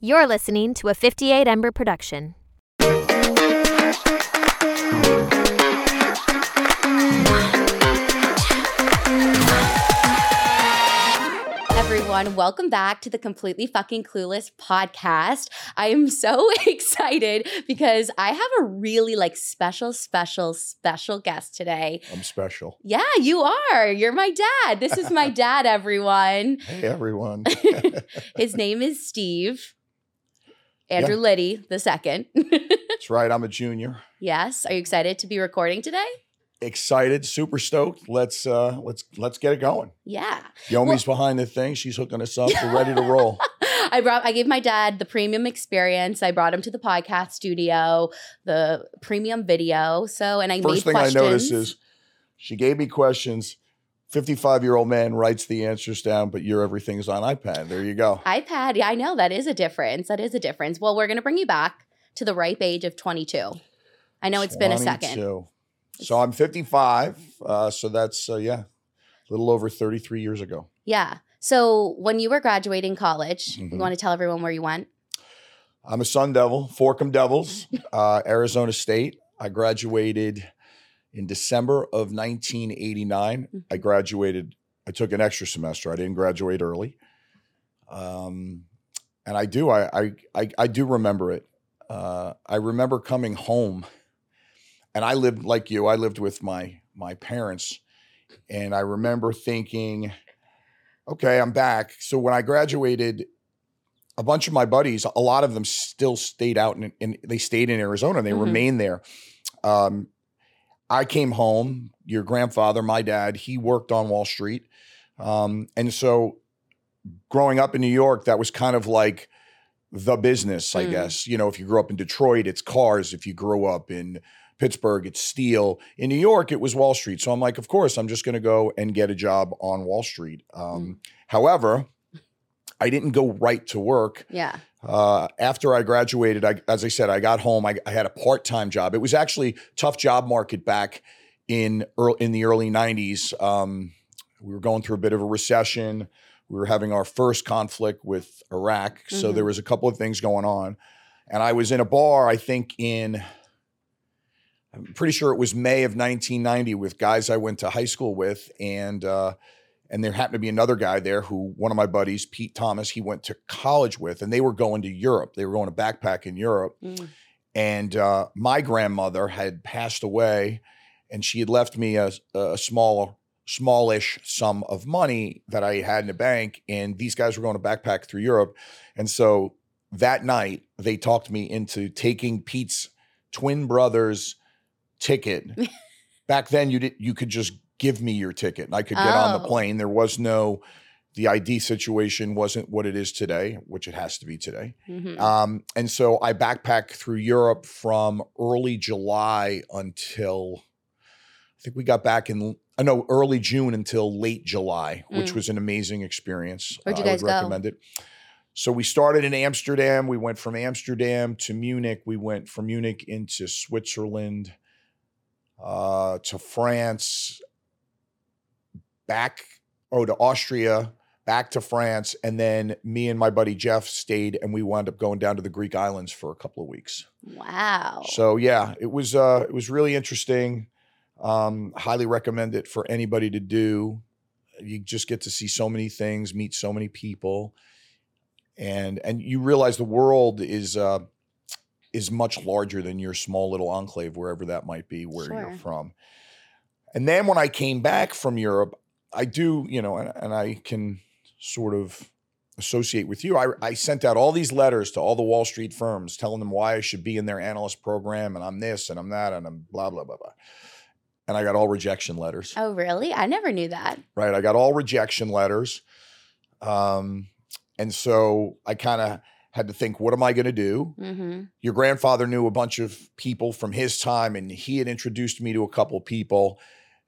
You're listening to a 58 Ember production. Everyone, welcome back to the Completely Fucking Clueless podcast. I am so excited because I have a really like special, special, special guest today. I'm special. Yeah, you are. You're my dad. This is my dad, everyone. Hey, everyone. His name is Steve. Andrew Yeah. Liddy the second. That's right. I'm a junior. yes. Are you excited to be recording today? Excited, super stoked. Let's uh let's let's get it going. Yeah. Yomi's behind the thing. She's hooking us up. We're ready to roll. I brought I gave my dad the premium experience. I brought him to the podcast studio, the premium video. So and I First made thing I noticed is she gave me questions. 55 year old man writes the answers down, but your everything's on iPad. There you go. iPad. Yeah, I know that is a difference. That is a difference. Well, we're gonna bring you back to the ripe age of 22. I know it's been a second. So I'm 55. Uh, so that's uh, yeah, a little over 33 years ago. Yeah. So when you were graduating college, Mhm. you want to tell everyone where you went? I'm a Sun Devil, Fork 'Em Devils, uh, Arizona State. I graduated in December of 1989. I Mhm. graduated, I took an extra semester. I didn't graduate early. Um, and I do, I, I, I, I do remember it. Uh, I remember coming home and I lived like you, I lived with my, my parents. And I remember thinking, okay, I'm back. So when I graduated, a bunch of my buddies, a lot of them still stayed out and they stayed in Arizona and they Mhm. remained there. Um, I came home. Your grandfather, my dad, he worked on Wall Street, um, and so growing up in New York, that was kind of like the business, I Mm. guess. You know, if you grew up in Detroit, it's cars. If you grew up in Pittsburgh, it's steel. In New York, it was Wall Street. So I'm like, of course, I'm just going to go and get a job on Wall Street. Um, However, I didn't go right to work. Yeah. Uh, after I graduated, I, as I said, I got home. I, I had a part time job. It was actually tough job market back in early, in the early '90s. Um, we were going through a bit of a recession. We were having our first conflict with Iraq, so Mhm. there was a couple of things going on. And I was in a bar, I think in, I'm pretty sure it was May of 1990, with guys I went to high school with, and uh, and there happened to be another guy there who one of my buddies, Pete Thomas, he went to college with, and they were going to Europe. They were going to backpack in Europe, Mm. and uh, my grandmother had passed away, and she had left me a, a small, smallish sum of money that I had in the bank. And these guys were going to backpack through Europe, and so that night they talked me into taking Pete's twin brother's ticket. Back then, you did you could just give me your ticket, and I could get on the Oh. plane. There was no the ID situation wasn't what it is today, which it has to be today. Mhm. Um, and so I backpacked through Europe from early July until I think we got back in uh, know early June until late July, which Mm. was an amazing experience. Where'd you I guys would go? recommend it. So we started in Amsterdam. We went from Amsterdam to Munich. We went from Munich into Switzerland, uh, to France, back oh to Austria, back to France, and then me and my buddy Jeff stayed, and we wound up going down to the Greek islands for a couple of weeks. Wow. So yeah, it was uh, it was really interesting. Um, highly recommend it for anybody to do. You just get to see so many things, meet so many people, and and you realize the world is uh, is much larger than your small little enclave, wherever that might be, where Sure. you're from. And then when I came back from Europe, I do, you know, and, and I can sort of associate with you. I, I sent out all these letters to all the Wall Street firms telling them why I should be in their analyst program and I'm this and I'm that and I'm blah, blah, blah, blah. And I got all rejection letters, oh, really? I never knew that. right? I got all rejection letters. Um, and so I kind of had to think, what am I going to do? hmm your grandfather knew a bunch of people from his time and he had introduced me to a couple people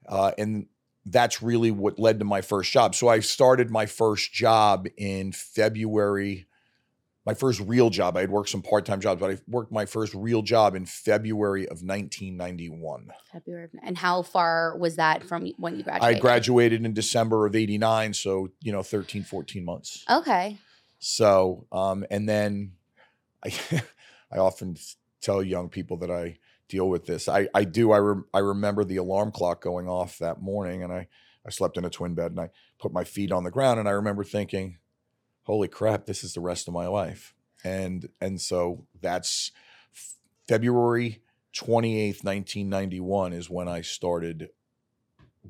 uh, and that's really what led to my first job so i started my first job in february my first real job i had worked some part-time jobs but i worked my first real job in february of 1991 February. And how far was that from when you graduated? i graduated in december of 89 so you know 13 14 months Okay. So, um, and then I I often tell young people that I deal with this. I I do. I rem, I remember the alarm clock going off that morning, and I I slept in a twin bed, and I put my feet on the ground, and I remember thinking, "Holy crap, this is the rest of my life." And and so that's f- February twenty eighth, nineteen ninety one, is when I started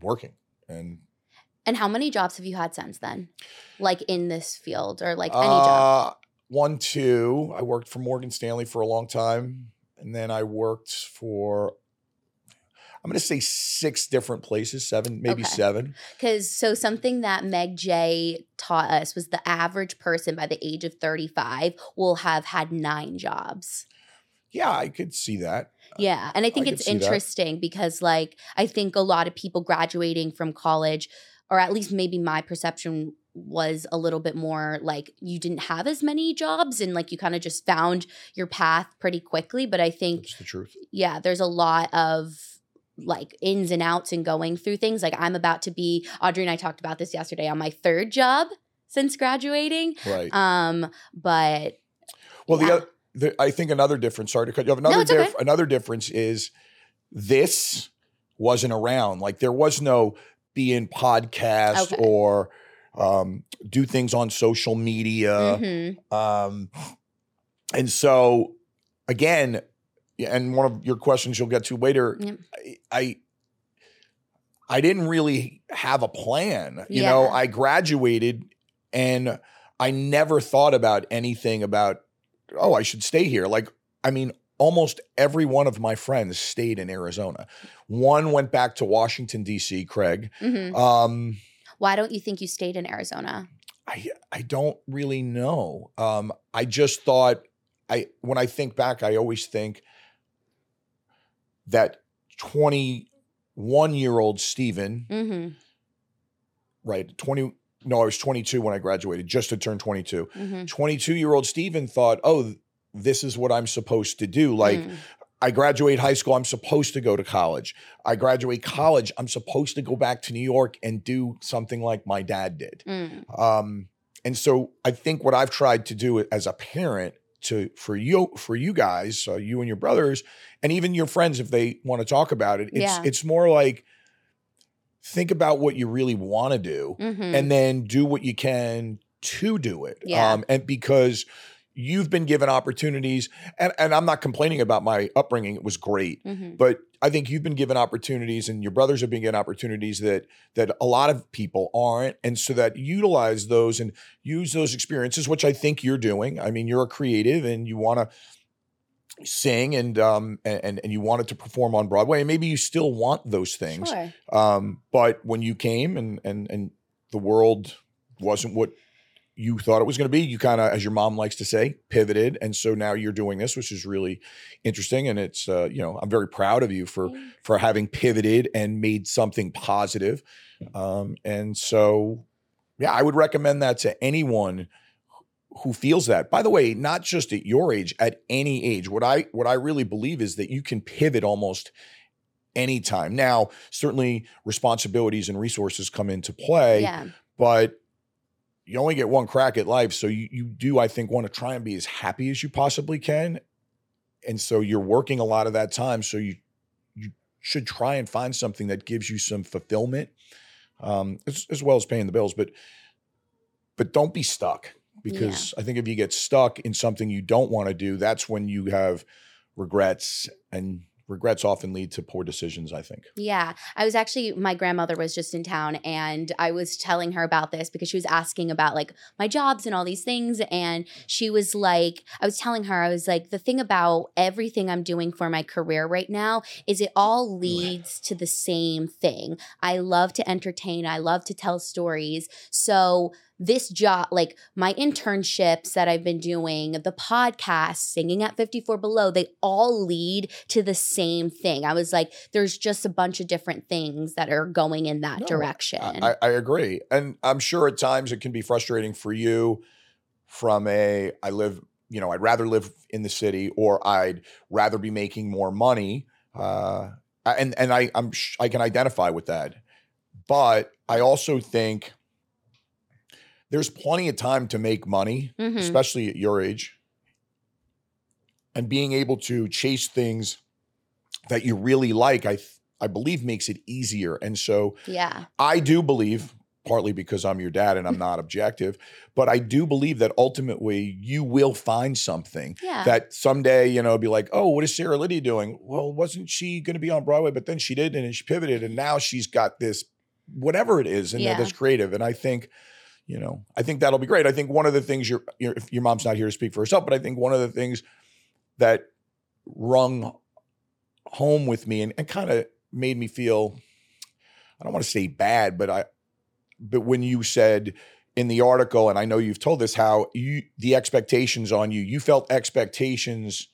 working, and And how many jobs have you had since then? Like in this field or like any job? Uh, One, two. I worked for Morgan Stanley for a long time, and then I worked for. I'm going to say six different places, seven, maybe Okay. seven. Because so something that Meg Jay taught us was the average person by the age of 35 will have had nine jobs. Yeah, I could see that. Yeah. And I think could it's see that. interesting because, like, I think a lot of people graduating from college, or at least maybe my perception was a little bit more like you didn't have as many jobs and like you kind of just found your path pretty quickly. But I think That's the truth. yeah, there's a lot of like ins and outs and going through things. Like I'm about to be Audrey and I talked about this yesterday on my third job since graduating. Right. Um, but well, the, yeah. oth- the I think another difference. Sorry to cut you off. Another it's okay. another difference is this wasn't around. Like there was no be in podcast Okay. or um, do things on social media. mhm. Um, and so, again, and one of your questions you'll get to later, Yep. I, I I didn't really have a plan. You know, I graduated and I never thought about anything about, oh, I should stay here. Like, I mean, almost every one of my friends stayed in Arizona. One went back to Washington, D.C., Craig. Mhm. Um, why don't you think you stayed in Arizona? I I don't really know. Um, I just thought I when I think back, I always think that 21 year old Stephen, Mm-hmm. right? 20 no, I was 22 when I graduated, just to turn 22. Mm-hmm. 22 year old Stephen thought, oh, this is what I'm supposed to do. Like Mm. I graduate high school, I'm supposed to go to college. I graduate college, I'm supposed to go back to New York and do something like my dad did. Mm. Um, and so I think what I've tried to do as a parent to for you for you guys, uh, you and your brothers, and even your friends if they want to talk about it, it's Yeah. it's more like think about what you really want to do hmm and then do what you can to do it. Yeah. Um, and because you've been given opportunities, and, and I'm not complaining about my upbringing, it was great hmm but I think you've been given opportunities and your brothers have been given opportunities that that a lot of people aren't and so that utilize those and use those experiences which I think you're doing. I mean you're a creative and you want to sing and um and and you wanted to perform on Broadway and maybe you still want those things. Sure. Um but when you came and and and the world wasn't what you thought it was going to be, you kind of as your mom likes to say, pivoted and so now you're doing this which is really interesting and it's uh you know, I'm very proud of you for for having pivoted and made something positive. Um and so yeah, I would recommend that to anyone who feels that. By the way, not just at your age, at any age. What I what I really believe is that you can pivot almost anytime. Now, certainly responsibilities and resources come into play, Yeah. but you only get one crack at life. So you, you do, I think, want to try and be as happy as you possibly can. And so you're working a lot of that time. So you you should try and find something that gives you some fulfillment, um, as, as well as paying the bills. But but don't be stuck because I think if you get stuck in something you don't want to do, that's when you have regrets and regrets often lead to poor decisions, I think. Yeah. I was actually, my grandmother was just in town and I was telling her about this because she was asking about like my jobs and all these things. And she was like, I was telling her, I was like, the thing about everything I'm doing for my career right now is it all leads to the same thing. I love to entertain, I love to tell stories. So, this job, like my internships that I've been doing, the podcast, singing at 54 Below, they all lead to the same thing. I was like, there's just a bunch of different things that are going in that No, direction. I, I agree. And I'm sure at times it can be frustrating for you from a, I live, you know, I'd rather live in the city or I'd rather be making more money. Uh, and and I, I'm, sh- I can identify with that. But I also think there's plenty of time to make money, Mhm. especially at your age. and being able to chase things that you really like, I th- I believe makes it easier. And so Yeah. I do believe, partly because I'm your dad and I'm not objective, but I do believe that ultimately you will find something Yeah. that someday, you know, be like, oh, what is Sarah Lidz doing? Well, wasn't she going to be on Broadway? But then she did, and she pivoted, and now she's got this, whatever it is, and Yeah. that's creative. And I think, you know, I think that'll be great. I think one of the things your your your mom's not here to speak for herself, but I think one of the things that rung home with me and, and kind of made me feel, I don't want to say bad, but I, but when you said in the article, and I know you've told this, how you the expectations on you, you felt expectations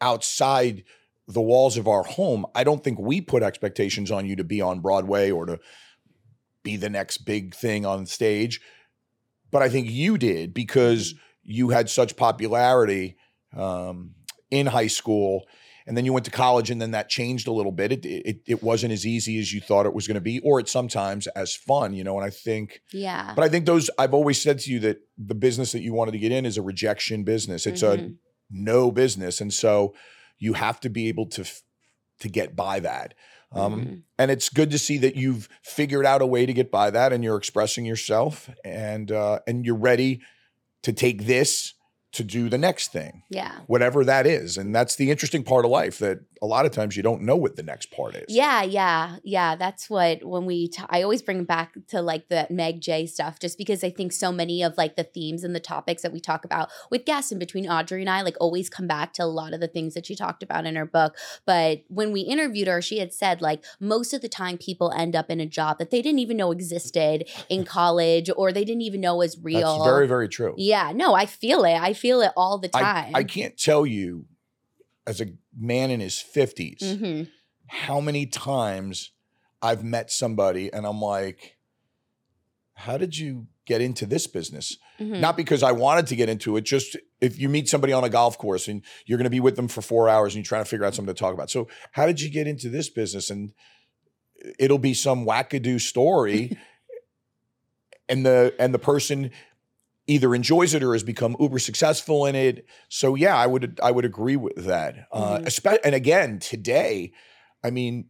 outside the walls of our home. I don't think we put expectations on you to be on Broadway or to be the next big thing on stage, but I think you did because you had such popularity um, in high school. And then you went to college, and then that changed a little bit. It it, it wasn't as easy as you thought it was going to be, or it's sometimes as fun, you know. And I think Yeah. but I think those I've always said to you that the business that you wanted to get in is a rejection business. It's a Mhm. no business, and so you have to be able to to get by that. Um, Mhm. And it's good to see that you've figured out a way to get by that, and you're expressing yourself, and uh, and you're ready to take this to do the next thing, Yeah. whatever that is. And that's the interesting part of life that a lot of times you don't know what the next part is. Yeah, yeah, yeah. That's what when we. T- I always bring back to like the Meg Jay stuff, just because I think so many of like the themes and the topics that we talk about with guests and between Audrey and I, like always come back to a lot of the things that she talked about in her book. But when we interviewed her, she had said like most of the time people end up in a job that they didn't even know existed in college or they didn't even know was real. That's very very true. yeah, no, I feel it. I feel it all the I, time. I can't tell you, as a man in his 50s, Mhm. how many times I've met somebody and I'm like, how did you get into this business? Mhm. Not because I wanted to get into it, just if you meet somebody on a golf course and you're going to be with them for four hours and you're trying to figure out something to talk about. So, how did you get into this business? And it'll be some wackadoo story. and the and the person either enjoys it or has become uber successful in it. So yeah, I would I would agree with that. Uh, Mhm. espe- and again, today, I mean,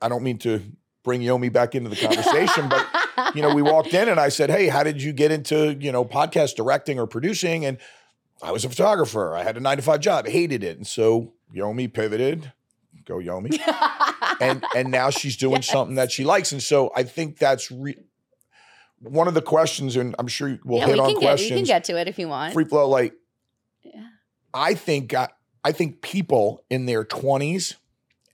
I don't mean to bring Yomi back into the conversation, but you know, we walked in and I said, "Hey, how did you get into you know podcast directing or producing?" And I was a photographer. I had a nine to five job, hated it, and so Yomi pivoted. Go Yomi, and and now she's doing Yes. something that she likes, and so I think that's re- one of the questions, and I'm sure we'll yeah, hit we on can get questions. we can get to it if you want. Free flow, like Yeah. I think I, I think people in their 20s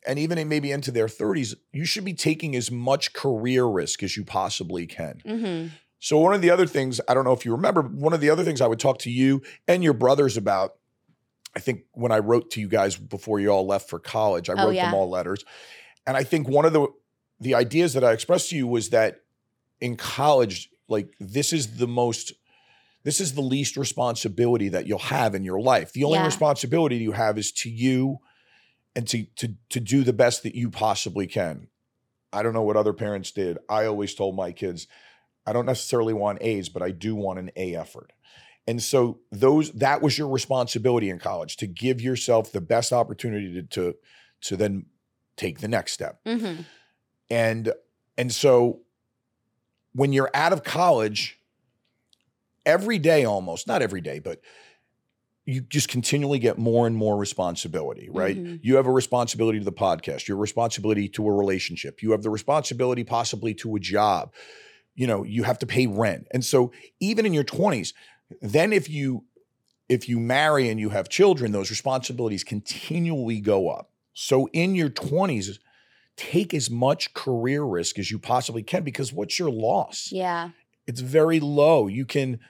and even in maybe into their 30s, you should be taking as much career risk as you possibly can. hmm So one of the other things, I don't know if you remember, but one of the other things I would talk to you and your brothers about, I think when I wrote to you guys before you all left for college, I Oh, wrote yeah. them all letters. And I think one of the the ideas that I expressed to you was that in college, like this is the most this is the least responsibility that you'll have in your life. The only Yeah. responsibility you have is to you and to to to do the best that you possibly can. I don't know what other parents did. I always told my kids, I don't necessarily want A's, but I do want an A effort. And so those that was your responsibility in college to give yourself the best opportunity to to, to then take the next step. hmm And and so when you're out of college, every day almost, not every day, but you just continually get more and more responsibility, right? Mhm. You have a responsibility to the podcast, your responsibility to a relationship, you have the responsibility possibly to a job. You know, you have to pay rent. And so even in your 20s, then if you if you marry and you have children, those responsibilities continually go up. So in your 20s, take as much career risk as you possibly can because what's your loss? Yeah. It's very low. You can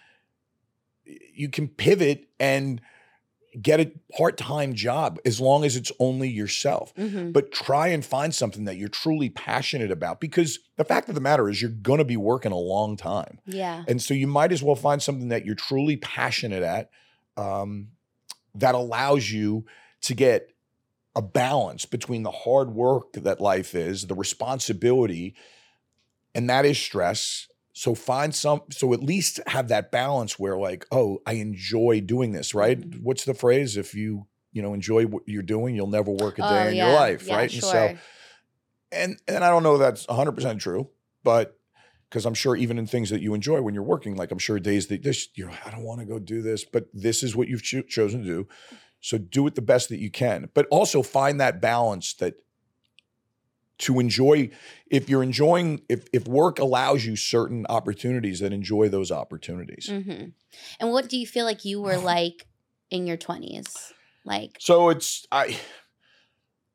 you can pivot and get a part-time job as long as it's only yourself. hmm But try and find something that you're truly passionate about because the fact of the matter is you're going to be working a long time. Yeah. And so you might as well find something that you're truly passionate at um, that allows you to get a balance between the hard work that life is, the responsibility, and that is stress. So find some, so at least have that balance where, like, oh, I enjoy doing this, right? Mhm. What's the phrase? If you you know enjoy what you're doing, you'll never work a day Oh, in yeah. your life, Yeah, right? Sure. And so and and I don't know that's 100% true, but because I'm sure even in things that you enjoy when you're working, like I'm sure days that this, you're I don't want to go do this, but this is what you've cho- chosen to do. So do it the best that you can, but also find that balance that to enjoy. If you're enjoying, if if work allows you certain opportunities, then enjoy those opportunities. hmm And what do you feel like you were like in your twenties? Like, So it's I.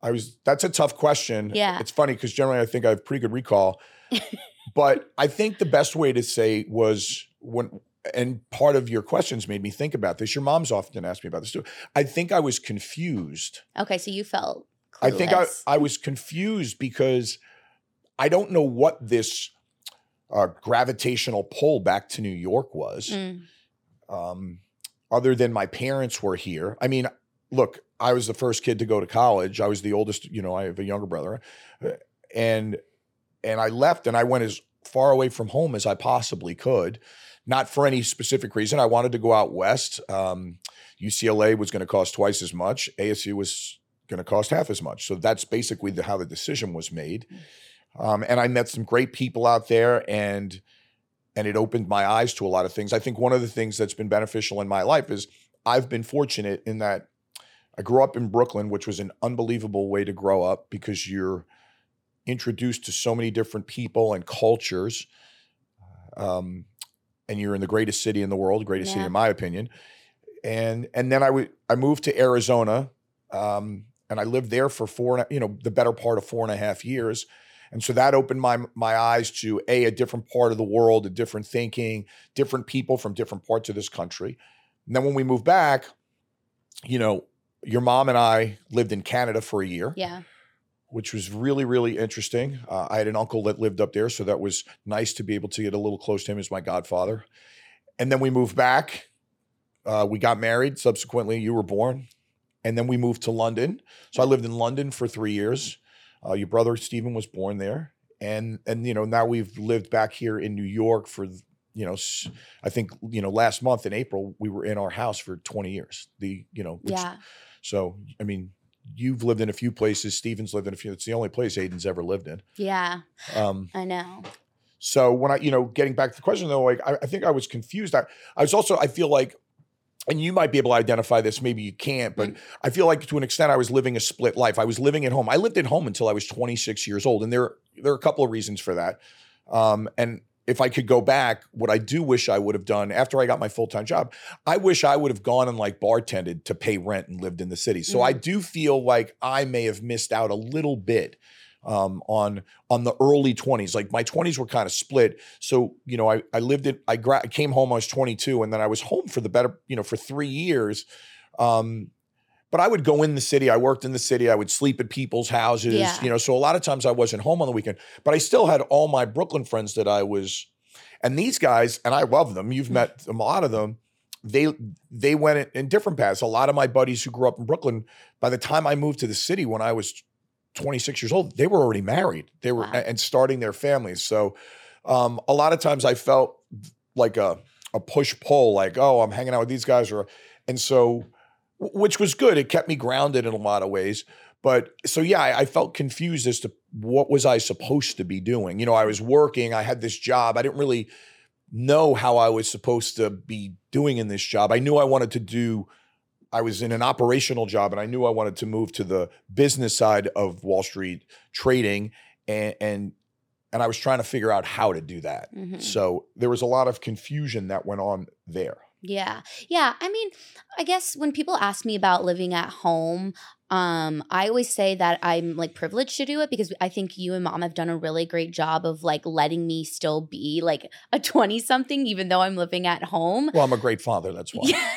I was. That's a tough question. Yeah. It's funny because generally I think I have pretty good recall, but I think the best way to say was when. And part of your questions made me think about this. Your mom's often asked me about this too. I think I was confused. okay, so you felt. clueless. I think I. I was confused because I don't know what this uh, gravitational pull back to New York was Mm, um, other than my parents were here. I mean, look, I was the first kid to go to college. I was the oldest. You know, I have a younger brother, uh, and and I left and I went as far away from home as I possibly could. Not for any specific reason. I wanted to go out west. Um, UCLA was going to cost twice as much. ASU was going to cost half as much. So that's basically the, how the decision was made. Um, and I met some great people out there, and and it opened my eyes to a lot of things. I think one of the things that's been beneficial in my life is I've been fortunate in that I grew up in Brooklyn, which was an unbelievable way to grow up because you're introduced to so many different people and cultures. Um, and you're in the greatest city in the world, greatest city in my opinion. And and then I would I moved to Arizona, um, and I lived there for four, and a- you know, the better part of four and a half years. And so that opened my my eyes to a a different part of the world, a different thinking, different people from different parts of this country. And then when we moved back, you know, your mom and I lived in Canada for a year, yeah. Which was really really interesting. Uh, I had an uncle that lived up there, so that was nice to be able to get a little close to him as my godfather. And then we moved back. Uh, we got married. Subsequently, you were born, and then we moved to London. So I lived in London for three years. Uh, your brother Stephen was born there, and and you know now we've lived back here in New York for you know I think you know last month in April we were in our house for twenty years. The you know which, Yeah. So I mean you've lived in a few places. Stephen's lived in a few. It's the only place Aiden's ever lived in. Yeah. Um, I know. so when I, you know, getting back to the question though, like I, I think I was confused. I, I was also, I feel like, and you might be able to identify this, maybe you can't, but I feel like to an extent I was living a split life. I was living at home. I lived at home until I was 26 years old, and there there are a couple of reasons for that. Um, and if I could go back, what I do wish I would have done after I got my full time job, I wish I would have gone and like bartended to pay rent and lived in the city. So I do feel like I may have missed out a little bit um, on on the early 20s. Like my 20s were kind of split. So you know, I I lived it. I gra- came home. I was 22, and then I was home for the better you know for three years. Um, but I would go in the city. I worked in the city. I would sleep at people's houses. Yeah. You know, so a lot of times I wasn't home on the weekend. But I still had all my Brooklyn friends that I was, and these guys, and I love them. You've met them, a lot of them. They they went in, different paths. A lot of my buddies who grew up in Brooklyn, by the time I moved to the city when I was 26 years old, they were already married. They were Wow. and starting their families. So um, a lot of times I felt like a a push pull, like oh, I'm hanging out with these guys, or and so which was good. It kept me grounded in a lot of ways. But so yeah, I, I felt confused as to what was I supposed to be doing. You know, I was working. I had this job. I didn't really know how I was supposed to be doing in this job. I knew I wanted to do. I was in an operational job, and I knew I wanted to move to the business side of Wall Street trading, and and and I was trying to figure out how to do that. Mhm. So there was a lot of confusion that went on there. Yeah. Yeah. I mean, I guess when people ask me about living at home, um, I always say that I'm like privileged to do it because I think you and mom have done a really great job of like letting me still be like a 20 something, even though I'm living at home. Well, I'm a great father. That's why Yeah.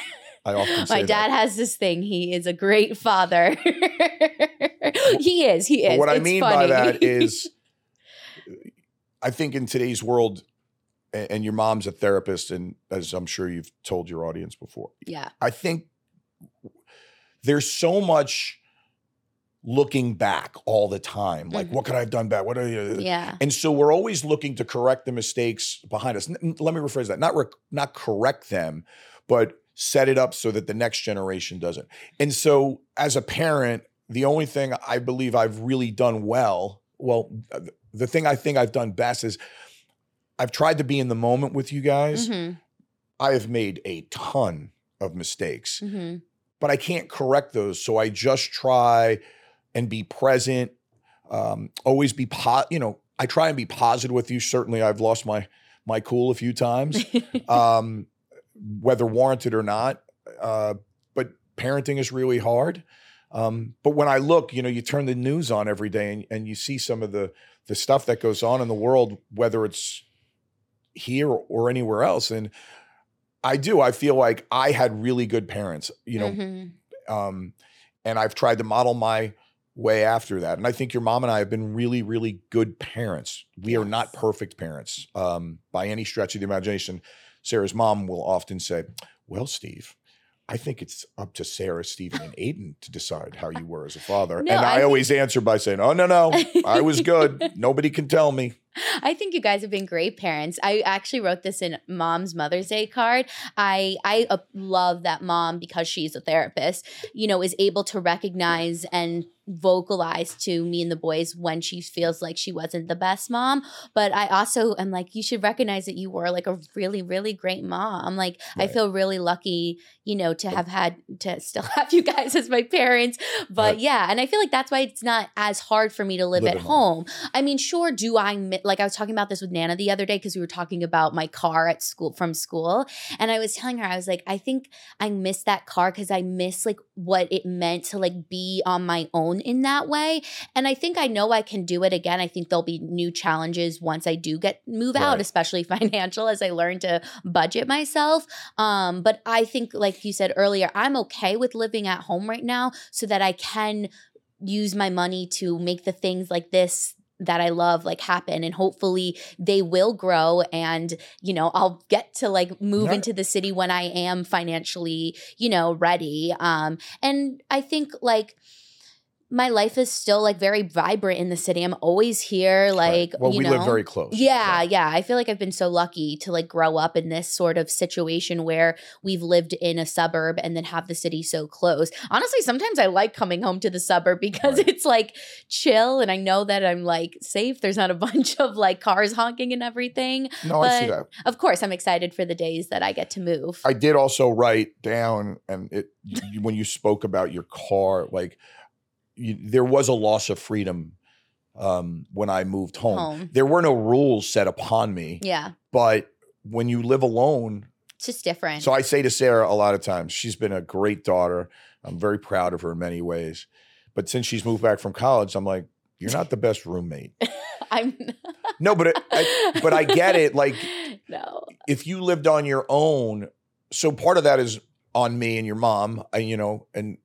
I often say My dad that. has this thing. He is a great father. he is. He But is. what I mean funny. by that is, I think in today's world, a- and your mom's a therapist, and as I'm sure you've told your audience before, yeah. I think there's so much looking back all the time. Like, Mhm. what could I have done better? What are you? Yeah. And so we're always looking to correct the mistakes behind us. N- let me rephrase that: not rec- not correct them, but set it up so that the next generation doesn't. And so, as a parent, the only thing I believe I've really done well, well, th- the thing I think I've done best is I've tried to be in the moment with you guys. Mhm, I have made a ton of mistakes, mhm. but I can't correct those. So I just try and be present, um, always be, po- you know, I try and be positive with you. Certainly, I've lost my my cool a few times um, whether warranted or not. Uh, but parenting is really hard. Um, but when I look, you know, you turn the news on every day and, and you see some of the the stuff that goes on in the world, whether it's here or anywhere else, and I do. I feel like I had really good parents, you know, Mhm. um, and I've tried to model my way after that. And I think your mom and I have been really, really good parents. We are not perfect parents um, by any stretch of the imagination. Sarah's mom will often say, "Well, Steve." I think it's up to Sarah, Stephen, and Aiden to decide how you were as a father. No, and I I, always answer by saying, Oh, no, no, I was good. Nobody can tell me. I think you guys have been great parents. I actually wrote this in Mom's Mother's Day card. I I uh, love that mom because she's a therapist. You know, is able to recognize and vocalize to me and the boys when she feels like she wasn't the best mom. But I also am like, you should recognize that you were like a really really great mom. I'm like I feel really lucky, you know, to have had to still have you guys as my parents. But Right. yeah, and I feel like that's why it's not as hard for me to live, Live at home. home. I mean, sure, do I mi- like I was talking about this with Nana the other day because we were talking about my car at school from school, and I was telling her I was like, I think I miss that car because I miss like what it meant to like be on my own in that way, and I think I know I can do it again. I think there'll be new challenges once I do get move out, especially financial, as I learn to budget myself. Um, but I think, like you said earlier, I'm okay with living at home right now so that I can use my money to make the things like this that I love like happen and hopefully they will grow and you know I'll get to like move Right. into the city when I am financially you know ready um and I think like my life is still like very vibrant in the city I'm always here like Right. well, you we know live very close. yeah, Right. yeah. I feel like I've been so lucky to like grow up in this sort of situation where we've lived in a suburb and then have the city so close. Honestly, sometimes I like coming home to the suburb because Right. it's like chill and I know that I'm like safe. There's not a bunch of like cars honking and everything. No, I see But- that. Of course, I'm excited for the days that I get to move. I did also write down, and it when you spoke about your car, like you, there was a loss of freedom um, when I moved home. Home. There were no rules set upon me, Yeah. but when you live alone, It's just different. so I say to Sarah a lot of times, she's been a great daughter. I'm very proud of her in many ways, but since she's moved back from college, I'm like, you're not the best roommate. I'm No, but it, I, but I get it. Like no. if you lived on your own, so part of that is on me and your mom, I, you know, and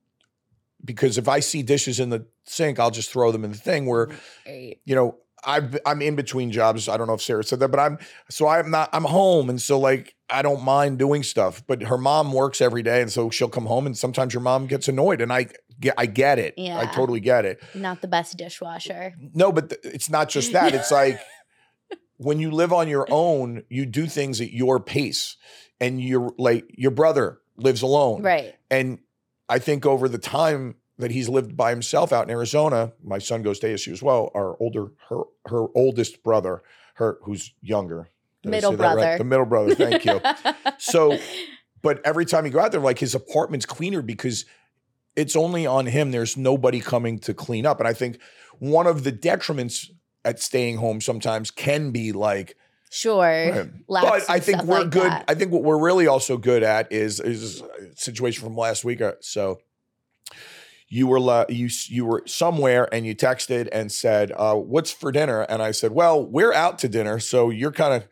because if I see dishes in the sink, I'll just throw them in the thing where, Right. you know, I've, I'm in between jobs. I don't know if Sarah said that, but I'm, so I'm not, I'm home. And so like, I don't mind doing stuff, but her mom works every day. And so she'll come home and sometimes your mom gets annoyed and I get, I get it. Yeah. I totally get it. Not the best dishwasher. No, but th- it's not just that. It's like when you live on your own, you do things at your pace. And you're like your brother lives alone. Right. And I think over the time that he's lived by himself out in Arizona, my son goes to ASU as well. Our older, her her oldest brother, her who's younger. Did Middle that right? brother. The middle brother, thank you. So, but every time you go out there, like his apartment's cleaner because it's only on him. There's nobody coming to clean up. And I think one of the detriments at staying home sometimes can be like, Sure. Right. But I think we're like good. that. I think what we're really also good at is is a situation from last week. So you were la- you you were somewhere and you texted and said, uh, "What's for dinner?" And I said, "Well, we're out to dinner, so you're kind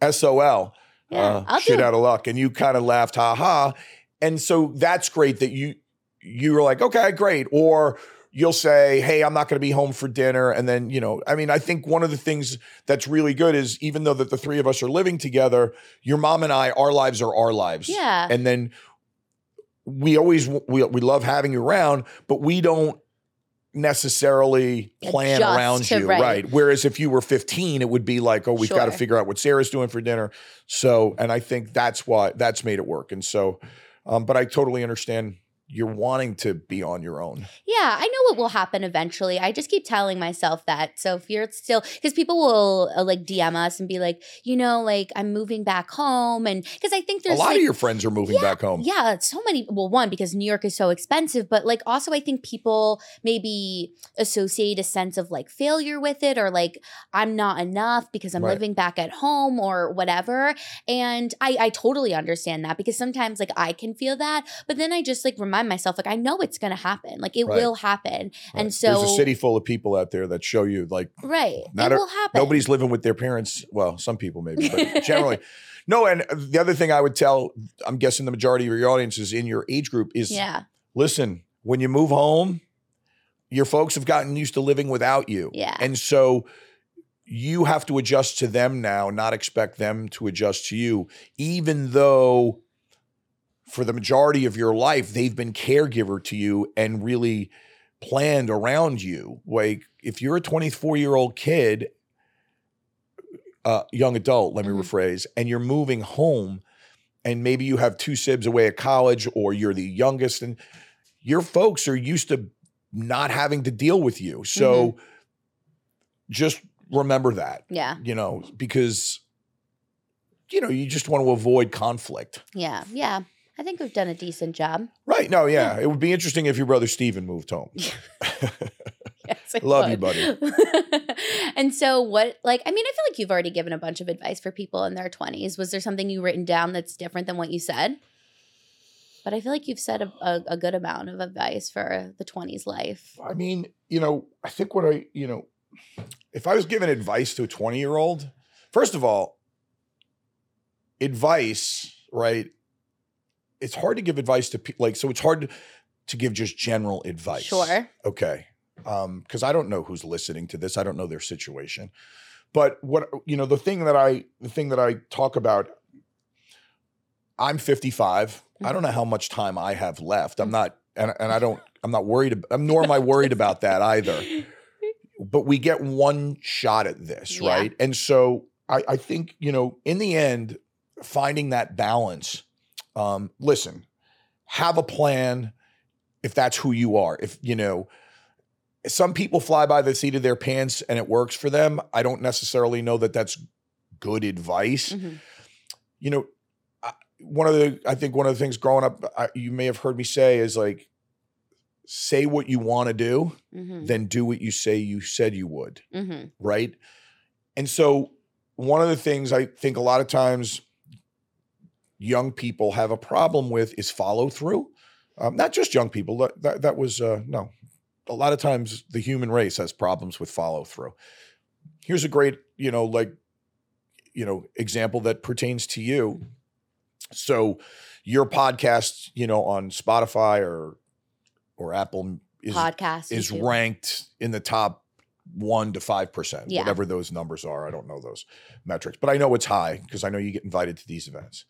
of SOL, Yeah, uh, shit out of luck." And you kind of laughed, ha ha. And so that's great that you you were like, "Okay, great," or you'll say, "Hey, I'm not going to be home for dinner," and then you know, I mean, I think one of the things that's really good is even though that the three of us are living together, your mom and I, our lives are our lives, Yeah. and then we always we we love having you around, but we don't necessarily plan Adjust around you, right. right. Whereas if you were 15, it would be like, oh, we've got to figure out what Sarah's doing for dinner. So, and I think that's why that's made it work. And so, Um, but I totally understand you're wanting to be on your own. Yeah, I know what will happen eventually. I just keep telling myself that. So if you're still, because people will uh, like DM us and be like, you know, like I'm moving back home, and because I think there's A lot like, of your friends are moving Yeah, back home. Yeah, so many. Well, one because New York is so expensive, but like also I think people maybe associate a sense of like failure with it, or like I'm not enough because I'm Right. living back at home or whatever. And I I totally understand that because sometimes like I can feel that, but then I just like remind myself like I know it's gonna happen, like it Right. will happen, and so there's a city full of people out there that show you like right, Not it a- will happen. nobody's living with their parents. Well, some people maybe, but generally. No, and the other thing I would tell, I'm guessing the majority of your audience is in your age group is yeah, listen, when you move home, your folks have gotten used to living without you. Yeah. And so you have to adjust to them now, not expect them to adjust to you, even though for the majority of your life, they've been caregiver to you and really planned around you. Like if you're a 24 year old kid, uh, young adult, let me Mhm. rephrase, and you're moving home and maybe you have two sibs away at college or you're the youngest and your folks are used to not having to deal with you. So just remember that, yeah, you know, because you know, you just want to avoid conflict. yeah, yeah. I think we've done a decent job. Right. No, yeah. It would be interesting if your brother Steven moved home. Yes, Love you, buddy. and so, what, like, I mean, I feel like you've already given a bunch of advice for people in their 20s. Was there something you written down that's different than what you said? But I feel like you've said a, a, a good amount of advice for the 20s life. I mean, you know, I think what I, you know, if I was giving advice to a 20 year old, first of all, advice, right? It's hard to give advice to people, like, so it's hard to, to give just general advice. Sure. Okay. Um, because I don't know who's listening to this. I don't know their situation. But what you know, the thing that I the thing that I talk about, I'm 55. I don't know how much time I have left. I'm not and, and I don't I'm not worried ab- I'm nor am I worried about that either. But we get one shot at this, Yeah. right? And so I, I think, you know, in the end, finding that balance, um, listen, have a plan if that's who you are. If you know, some people fly by the seat of their pants and it works for them. I don't necessarily know that that's good advice. Mhm. You know, one of the I think one of the things growing up, I, you may have heard me say is like, say what you want to do, Mhm. then do what you say you said you would Mhm. right? And so one of the things I think a lot of times young people have a problem with is follow through. Um, not just young people. That that, that was uh, no. A lot of times the human race has problems with follow through. Here's a great, you know, like, you know, example that pertains to you. So your podcast, you know, on Spotify or or Apple is Podcast is YouTube. ranked in the top one to five percent, Yeah. whatever those numbers are. I don't know those metrics, but I know it's high because I know you get invited to these events.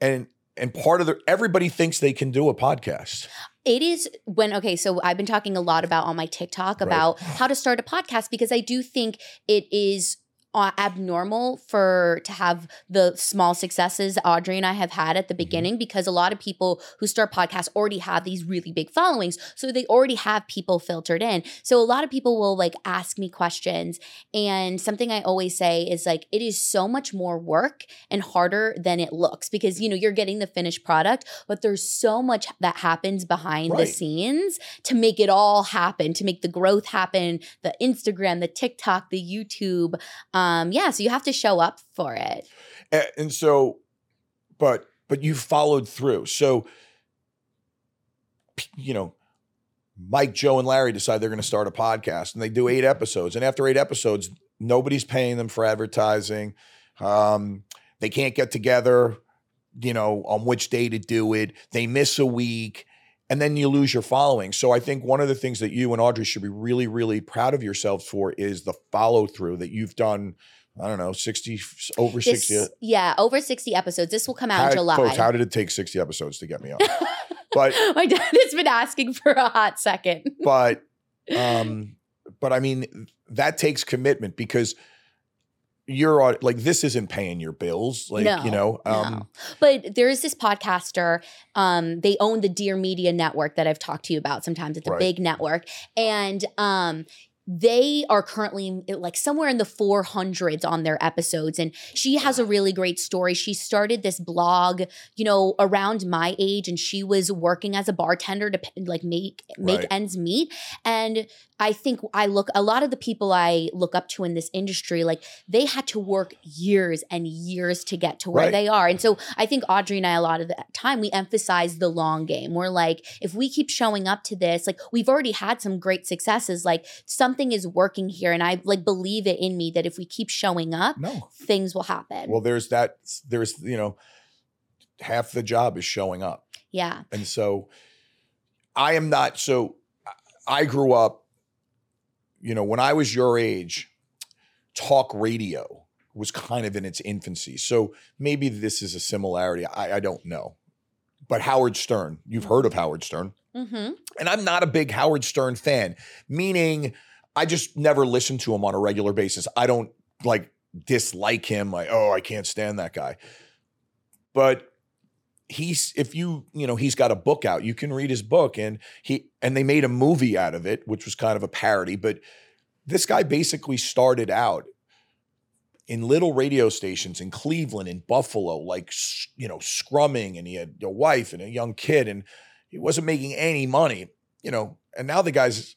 And and part of the everybody thinks they can do a podcast. It is when okay, so I've been talking a lot about on my TikTok Right. about how to start a podcast because I do think it is abnormal for to have the small successes Audrey and I have had at the beginning because a lot of people who start podcasts already have these really big followings so they already have people filtered in. So a lot of people will like ask me questions and something I always say is like it is so much more work and harder than it looks because you know you're getting the finished product but there's so much that happens behind the scenes to make it all happen to make the growth happen the Instagram the TikTok the YouTube um yeah so you have to show up for it A- And so, but but you followed through. So, you know, Mike, Joe, and Larry decide they're going to start a podcast, and they do eight episodes. And after eight episodes, nobody's paying them for advertising. Um, they can't get together, you know, on which day to do it. They miss a week, and then you lose your following. So I think one of the things that you and Audrey should be really, really proud of yourselves for is the follow through that you've done. I don't know, sixty over this, sixty. yeah over 60 episodes this will come out How, in July Folks, how did it take 60 episodes to get me on? But my dad has been asking for a hot second but um but I mean that takes commitment because you're like this isn't paying your bills like No, you know um no. But there is this podcaster. Um, they own the Dear Media Network that I've talked to you about. Sometimes it's a Right. big network, and um, they are currently like somewhere in the 400s on their episodes. And she has a really great story. She started this blog, you know, around my age, and she was working as a bartender to like make make Right. ends meet. And I think I look a lot of the people I look up to in this industry, like they had to work years and years to get to where Right. they are. And so I think Audrey and I, a lot of the time, we emphasize the long game. We're like, if we keep showing up to this, like we've already had some great successes, like something is working here. And I like believe it in me that if we keep showing up, no things will happen. well there's that there's you know half the job is showing up yeah. and so i am not so i grew up you know when i was your age talk radio was kind of in its infancy so maybe this is a similarity i, I don't know but howard stern you've heard of howard stern Mm-hmm. and I'm not a big Howard Stern fan, meaning I just never listen to him on a regular basis. I don't like dislike him, like, oh, I can't stand that guy. But he's if you, you know, he's got a book out, you can read his book and he and they made a movie out of it, which was kind of a parody, but this guy basically started out in little radio stations in Cleveland and Buffalo, like you know, scrumming, and he had a wife and a young kid, and he wasn't making any money, you know. And now the guy's,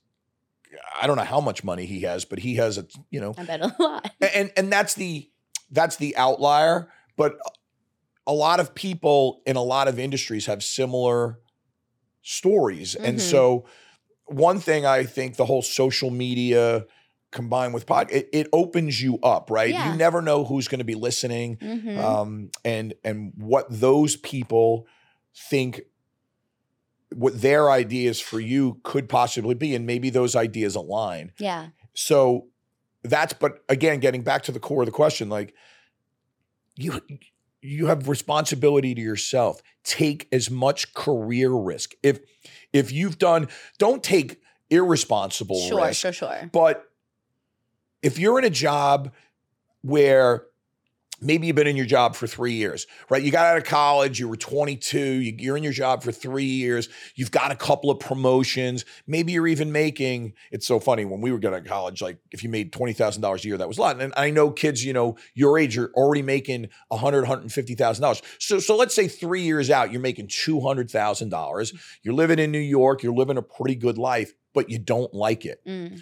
I don't know how much money he has, but he has a, you know, I bet a lot. and and that's the that's the outlier. But a lot of people in a lot of industries have similar stories, and Mhm. so one thing I think the whole social media combined with pod it, it opens you up right Yeah. you never know who's going to be listening Mhm. um, and and what those people think what their ideas for you could possibly be and maybe those ideas align yeah. so that's but again getting back to the core of the question like you you have responsibility to yourself take as much career risk if if you've done don't take irresponsible Sure, risk sure, sure. but if you're in a job where maybe you've been in your job for three years, right? You got out of college, you were 22, you, you're in your job for three years, you've got a couple of promotions, maybe you're even making, it's so funny, when we were getting out of college, like if you made $20,000 a year, that was a lot. And I know kids, you know, your age are already making $100,000, $150,000. So, so let's say three years out, you're making $200,000. You're living in New York, you're living a pretty good life, but you don't like it Mm.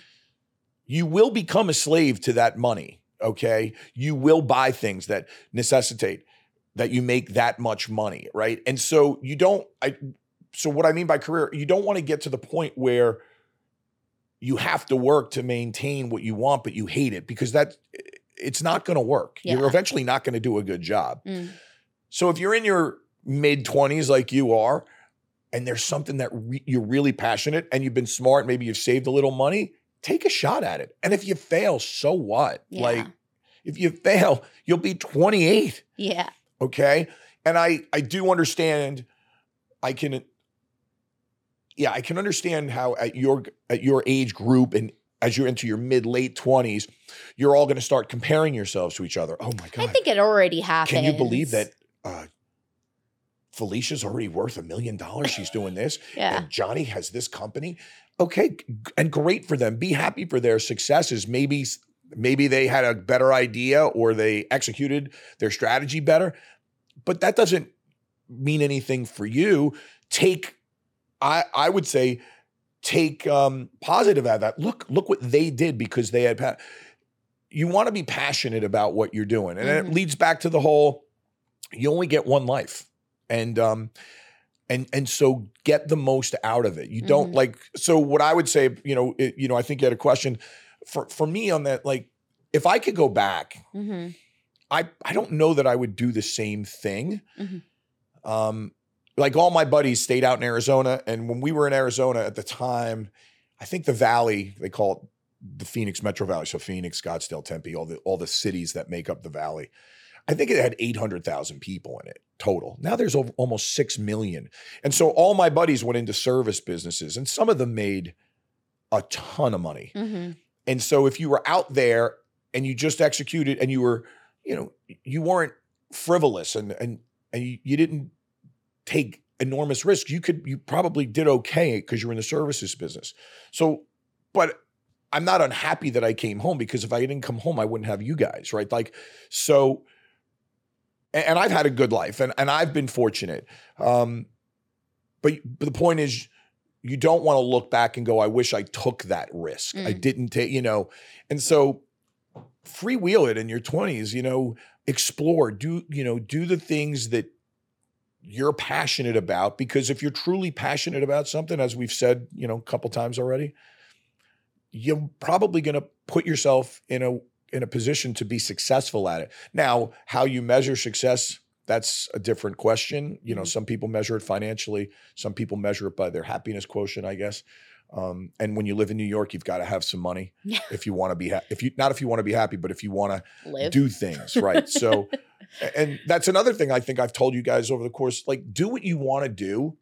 you will become a slave to that money. Okay. You will buy things that necessitate that you make that much money. Right. And so you don't, I, so what I mean by career, you don't want to get to the point where you have to work to maintain what you want, but you hate it because that it's not going to work. You're eventually not going to do a good job. Mm. So if you're in your mid 20s like you are, and there's something that re- you're really passionate and you've been smart, maybe you've saved a little money, take a shot at it. And if you fail, so what? Yeah. Like if you fail, you'll be 28, Yeah. okay? And I I do understand I can yeah, I can understand how at your at your age group and as you're into your mid late 20s, you're all going to start comparing yourselves to each other. Oh my god. I think it already happened. Can you believe that uh, Felicia's already worth a million dollars? She's doing this. Yeah. And Johnny has this company. Okay, and great for them. Be happy for their successes. Maybe maybe they had a better idea or they executed their strategy better. But that doesn't mean anything for you. Take I I would say take um positive out of that. Look look what they did because they had pa- you want to be passionate about what you're doing. And Mhm. it leads back to the whole you only get one life. And um and and so get the most out of it. You don't Mhm. like so what I would say, you know, it, you know, I think you had a question for for me on that like if I could go back, hmm I I don't know that I would do the same thing. Mhm. Um, like all my buddies stayed out in Arizona, and when we were in Arizona at the time, I think the Valley they call it the Phoenix Metro Valley, so Phoenix, Scottsdale, Tempe, all the all the cities that make up the valley. I think it had eight hundred thousand people in it total. Now there's over, almost six million, and so all my buddies went into service businesses, and some of them made a ton of money. hmm And so if you were out there and you just executed and you were, you know, you weren't frivolous and and and you, you didn't take enormous risks. You could you probably did okay because you're in the services business. So, but I'm not unhappy that I came home because if I didn't come home, I wouldn't have you guys, right? Like, so, and, and I've had a good life and, and I've been fortunate. Um, but, but the point is, you don't want to look back and go, I wish I took that risk. I Mm. didn't take, you know, and so freewheel it in your 20s, you know, explore, do, you know, do the things that you're passionate about because if you're truly passionate about something as we've said you know a couple times already you're probably going to put yourself in a in a position to be successful at it. Now how you measure success that's a different question. You know Mhm. some people measure it financially some people measure it by their happiness quotient i guess. Um, and when you live in new york you've got to have some money if you want to be ha- if you not if you want to be happy but if you want to do things right? So and that's another thing i think i've told you guys over the course like do what you want to do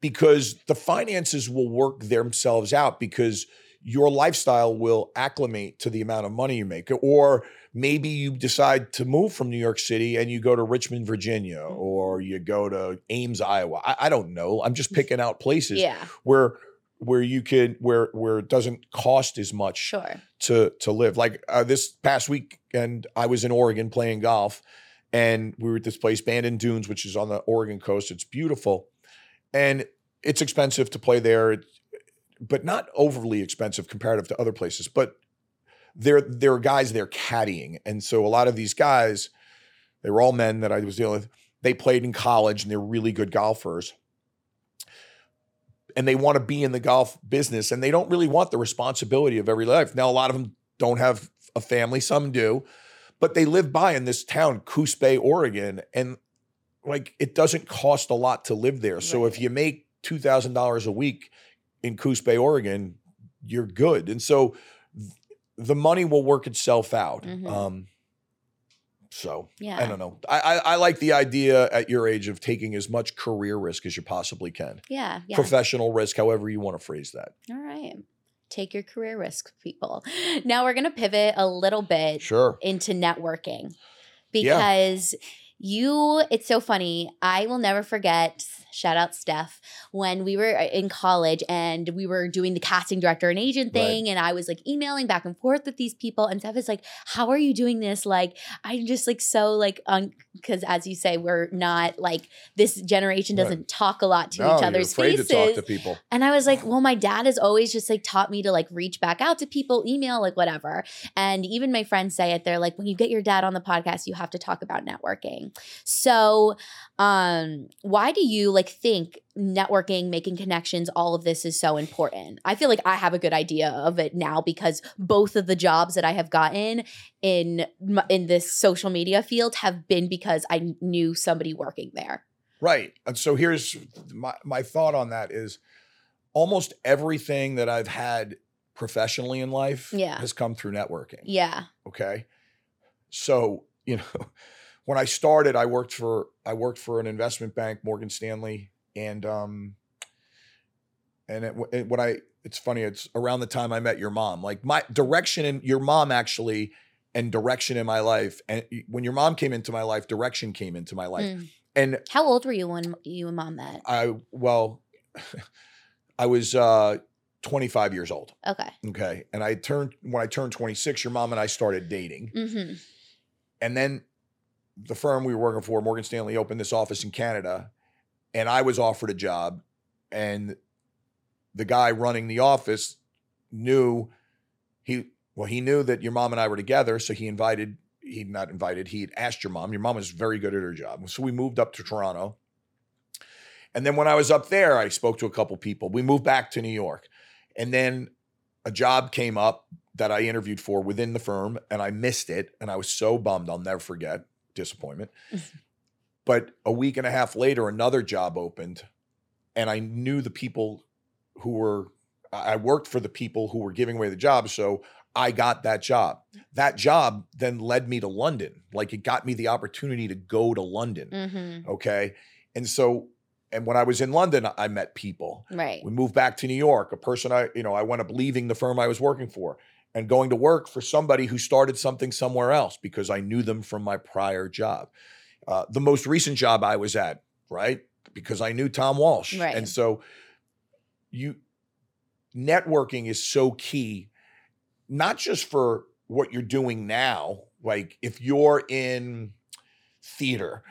because the finances will work themselves out because your lifestyle will acclimate to the amount of money you make or maybe you decide to move from new york city and you go to richmond virginia or you go to ames iowa i, I don't know i'm just picking out places yeah, where where you can where where it doesn't cost as much sure. to to live. Like uh, this past week, and I was in Oregon playing golf, and we were at this place, Bandon Dunes, which is on the Oregon coast. It's beautiful, and it's expensive to play there, it- but not overly expensive comparative to other places. But there there are guys there caddying, and so a lot of these guys, they were all men that I was dealing with. They played in college, and they're really good golfers and they want to be in the golf business and they don't really want the responsibility of every life. Now, a lot of them don't have a family, some do, but they live by in this town, Coos Bay, Oregon, and like it doesn't cost a lot to live there. So if you make two thousand dollars a week in Coos Bay, Oregon, you're good. And so th- the money will work itself out. Mhm. Um, so Yeah. I don't know. I, I I like the idea at your age of taking as much career risk as you possibly can Yeah, yeah. professional risk, however you want to phrase that. All right. Take your career risk, people. Now we're going to pivot a little bit Sure. into networking Yeah. because you, it's so funny. I will never forget, shout out Steph, when we were uh, in college and we were doing the casting director and agent Right. thing. And I was like emailing back and forth with these people. And Steph is like, How are you doing this? Like, I'm just like so like, because as you say, we're not like this generation doesn't talk a lot to no, each other's faces. to talk to people. And I was like, well, my dad has always just like taught me to like reach back out to people, email, like whatever. And even my friends say it. They're like, when you get your dad on the podcast, you have to talk about networking. So, um, why do you like think networking, making connections, all of this is so important? I feel like I have a good idea of it now because both of the jobs that I have gotten in in this social media field have been because I knew somebody working there. Right. And so here's my, my thought on that is almost everything that I've had professionally in life Yeah. has come through networking. Yeah. Okay. So, you know, when I started, I worked for I worked for an investment bank, Morgan Stanley, and um and it, it, when I it's funny, it's around the time I met your mom. Like my direction and your mom actually and direction in my life. And when your mom came into my life, direction came into my life. Mm. And How old were you when you and mom met? I well, I was uh 25 years old. Okay. Okay. And I turned when I turned 26, your mom and I started dating. Mm-hmm. And then the firm we were working for, Morgan Stanley, opened this office in Canada, and I was offered a job. And the guy running the office knew he well, he knew that your mom and I were together, so he invited he not invited, he asked your mom. Your mom was very good at her job. So we moved up to Toronto. And then when I was up there, I spoke to a couple people. We moved back to New York. And then a job came up that I interviewed for within the firm and I missed it. And I was so bummed. I'll never forget disappointment. but a week and a half later, another job opened. And I knew the people who were, I I worked for the people who were giving away the job. So I got that job. That job then led me to London. Like it got me the opportunity to go to London. Mm-hmm. Okay. And so, and when I was in London, I met people. Right. We moved back to New York. A person I, you know, I wound up leaving the firm I was working for. And going to work for somebody who started something somewhere else because I knew them from my prior job. Uh, the most recent job I was at, right? Because I knew Tom Walsh. Right. And so you networking is so key, not just for what you're doing now. Like if you're in theater,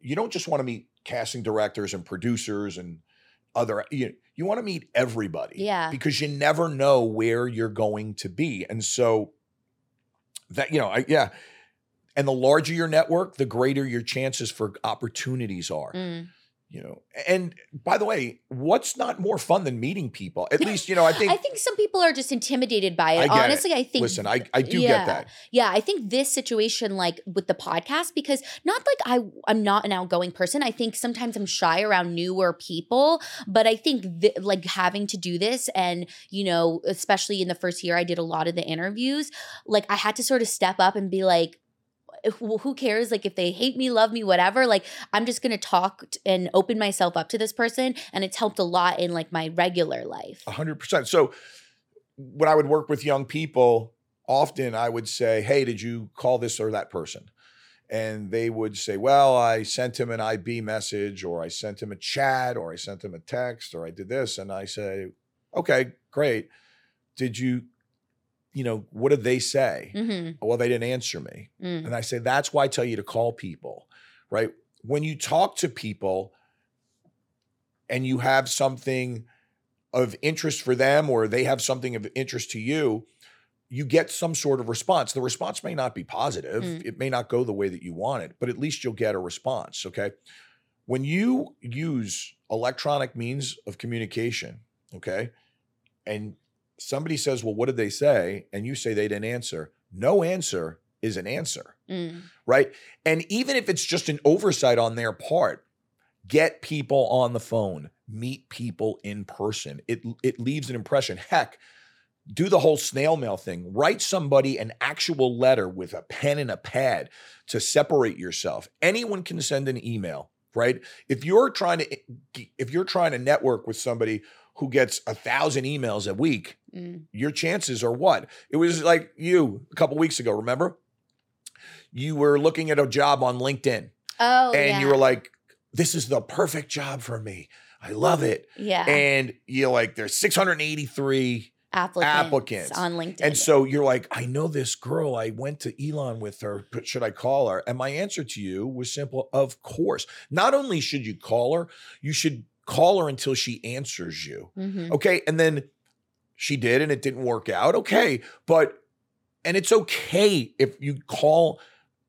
you don't just want to meet casting directors and producers and other you, you want to meet everybody Yeah. because you never know where you're going to be and so that you know I, yeah and the larger your network the greater your chances for opportunities are Mm. You know and by the way what's not more fun than meeting people at least you know i think I think some people are just intimidated by it. I get it. Honestly, I think listen i, I do yeah. get that Yeah, I think this situation, like with the podcast, because not like I, I'm not an outgoing person. I think sometimes I'm shy around newer people, but I think th- like having to do this, and you know, especially in the first year, I did a lot of the interviews. Like I had to sort of step up and be like. Who cares? Like, if they hate me, love me, whatever. Like, I'm just gonna talk and open myself up to this person, and it's helped a lot in like my regular life. Hundred percent. So when I would work with young people, often I would say, Hey, did you call this or that person? And they would say, Well, I sent him an IB message, or I sent him a chat, or I sent him a text, or I did this. And I say, Okay, great. Did you, you know, what did they say? Mm-hmm. Well, they didn't answer me. Mm. And I say, that's why I tell you to call people, right? When you talk to people and you have something of interest for them or they have something of interest to you, you get some sort of response. The response may not be positive, Mm. it may not go the way that you want it, but at least you'll get a response. Okay. When you use electronic means of communication, okay, and somebody says, Well, what did they say? And you say they didn't answer, no answer is an answer Mm. right? And even if it's just an oversight on their part, get people on the phone, meet people in person. It it leaves an impression. Heck, do the whole snail mail thing. Write somebody an actual letter with a pen and a pad to separate yourself. Anyone can send an email, right? If you're trying to if you're trying to network with somebody who gets a thousand emails a week, Mm. your chances are what? It was like you a couple weeks ago, remember? You were looking at a job on LinkedIn Oh, and yeah. you were like, this is the perfect job for me. I love it. yeah. And you're like, there's 683. applicants, applicants. on LinkedIn. And so you're like, I know this girl. I went to Elon with her. but Should I call her? And my answer to you was simple of course. Not only should you call her, you should call her until she answers you. Mhm. Okay. And then she did, and it didn't work out. Okay. But, and it's okay if you call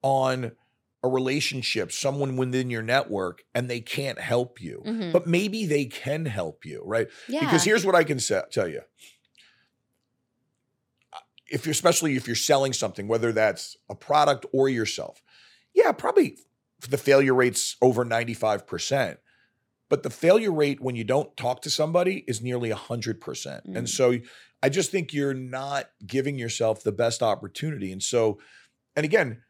on a relationship, someone within your network, and they can't help you. Mhm. But maybe they can help you, right? yeah. Because here's what I can sa- tell you. If you're, especially if you're selling something, whether that's a product or yourself, yeah, probably the failure rate's over 95%. But the failure rate when you don't talk to somebody is nearly 100%. Mm. And so I just think you're not giving yourself the best opportunity. And so, and again,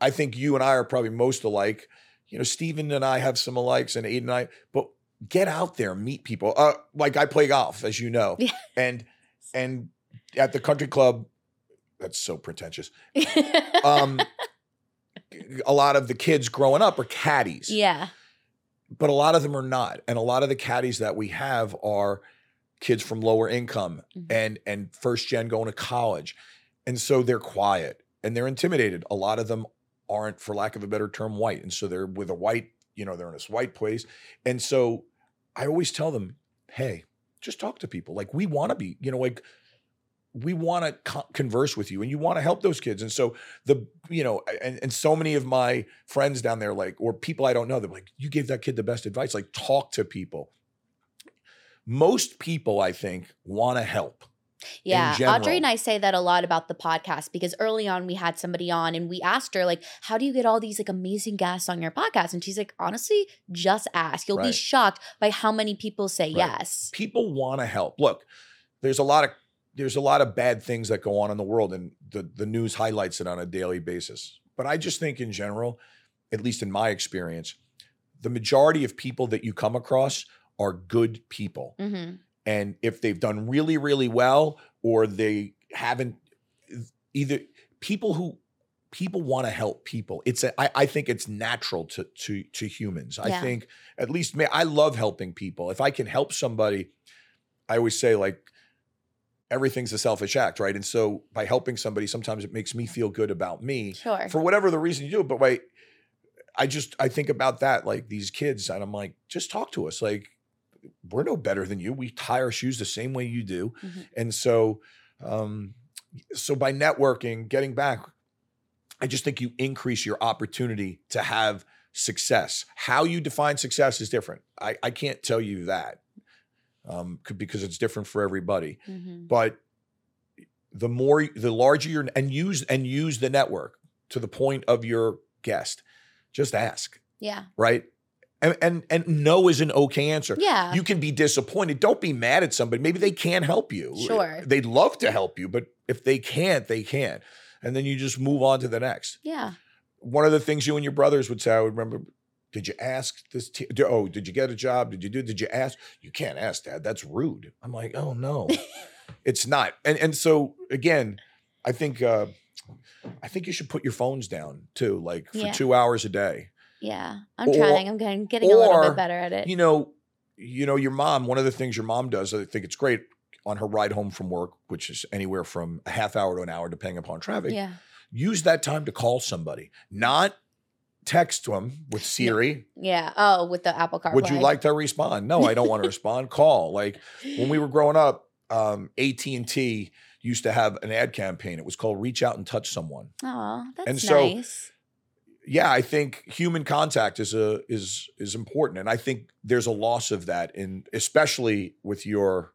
I think you and I are probably most alike. You know, Steven and I have some alikes and Aiden and I, but get out there, meet people. Uh, like I play golf, as you know. Yeah. And and at the country club, that's so pretentious. Um a lot of the kids growing up are caddies. yeah. But a lot of them are not. And a lot of the caddies that we have are kids from lower income Mhm. and and first gen going to college. And so they're quiet and they're intimidated. A lot of them aren't, for lack of a better term, white. And so they're with a white, you know, they're in this white place. And so I always tell them, hey, just talk to people. Like we want to be, you know, like we want to co- converse with you and you want to help those kids. And so the, you know, and, and so many of my friends down there, like, or people I don't know, they're like, you gave that kid the best advice. Like talk to people. Most people, I think, want to help. Yeah, Audrey and I say that a lot about the podcast because early on we had somebody on and we asked her like, "How do you get all these like amazing guests on your podcast?" And she's like, "Honestly, just ask. You'll be shocked by how many people say Right. yes." people want to help. Look, there's a lot of there's a lot of bad things that go on in the world, and the the news highlights it on a daily basis. But I just think in general, at least in my experience, the majority of people that you come across are good people. hmm And if they've done really, really well, or they haven't either people who people want to help people. It's a, I, I think it's natural to to to humans. I think at least me, I love helping people. If I can help somebody, I always say like everything's a selfish act, right? And so by helping somebody, sometimes it makes me feel good about me Sure. for whatever the reason you do it. But wait, I just I think about that like these kids, and I'm like, just talk to us. Like we're no better than you. We tie our shoes the same way you do, Mhm. and so um, so by networking, getting back, I just think you increase your opportunity to have success. How you define success is different. I, I can't tell you that um, because it's different for everybody Mhm. but the more the larger your and use and use the network to the point of your guest just ask Yeah. right and and and no is an okay answer Yeah. you can be disappointed don't be mad at somebody maybe they can't help you Sure. they'd love to help you but if they can't they can't and then you just move on to the next yeah. one of the things you and your brothers would say i would remember did you ask this t- oh did you get a job did you do did you ask you can't ask dad that's rude i'm like oh no it's not and and so again i think uh i think you should put your phones down too like for Yeah. two hours a day Yeah. I'm Or- trying. I'm getting getting a little bit better at it. you know you know your mom one of the things your mom does i think it's great on her ride home from work which is anywhere from a half hour to an hour depending upon traffic yeah. use that time to call somebody not text to them with siri Yeah. Oh, with the Apple Car. Would you like to respond? No, I don't want to respond. Call. Like when we were growing up, um, AT and T used to have an ad campaign. It was called "Reach Out and Touch Someone." Oh, that's And so- nice. Yeah, I think human contact is a is is important, and I think there's a loss of that in especially with your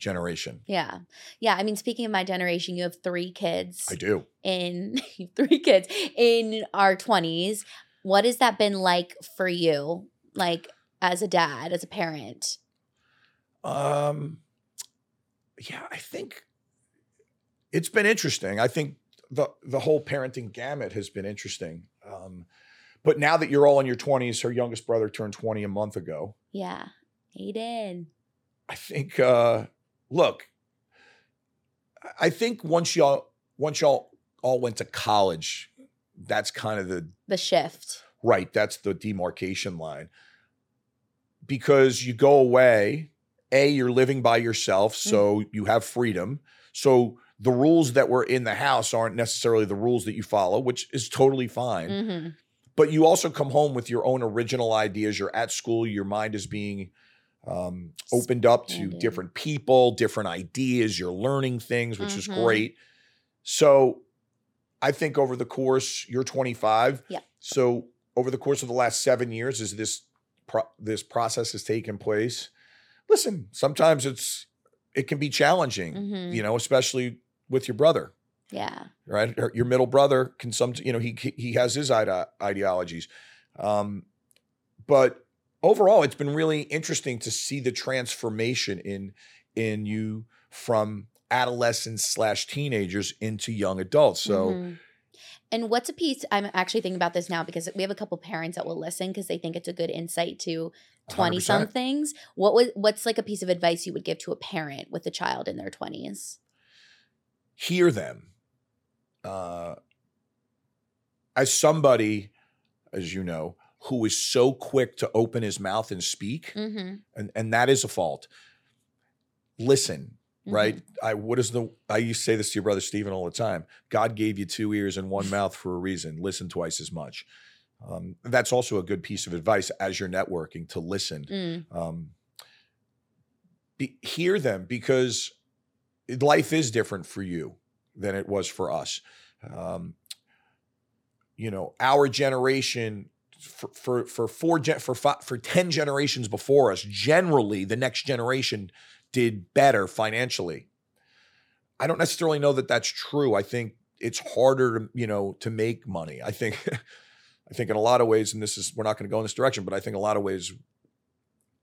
generation. Yeah. Yeah. I mean, speaking of my generation, you have three kids I do. in three kids in our 20s. What has that been like for you? Like as a dad, as a parent? Um, yeah, I think it's been interesting. I think the the whole parenting gamut has been interesting. Um, but now that you're all in your 20s, her youngest brother turned 20 a month ago. Yeah. Aiden. I think uh look, I- I think once y'all once y'all all went to college, that's kind of the The shift. right, that's the demarcation line. Because you go away, A, you're living by yourself, so you have freedom. So the rules that were in the house aren't necessarily the rules that you follow, which is totally fine hmm but you also come home with your own original ideas. You're at school, your mind is being um, opened up to different people, different ideas. You're learning things, which is Mhm. great. So I think over the course, you're 25. Yeah. So over the course of the last seven years, as this pro- this process has taken place, listen, sometimes it's it can be challenging, Mhm. you know, especially with your brother Yeah. right? Your middle brother can some, you know, he he has his ide- ideologies, um, but overall, it's been really interesting to see the transformation in in you from adolescents slash teenagers into young adults. So Mhm. And what's a piece? I'm actually thinking about this now because we have a couple parents that will listen because they think it's a good insight to 20 100%. somethings. What was what's like a piece of advice you would give to a parent with a child in their 20s? hear them. Uh, as somebody, as you know, who is so quick to open his mouth and speak, Mm-hmm. and and that is a fault. Listen, right? I what is the I used to say this to your brother Stephen all the time. God gave you two ears and one mouth for a reason. Listen twice as much. Um, that's also a good piece of advice as you're networking to listen. Mm. Um, be, hear them because life is different for you than it was for us. Um, you know, our generation for for for four gen, for five, for ten generations before us, generally the next generation did better financially. I don't necessarily know that that's true. I think it's harder to you know to make money. I think I think in a lot of ways, and this is we're not going to go in this direction, but I think a lot of ways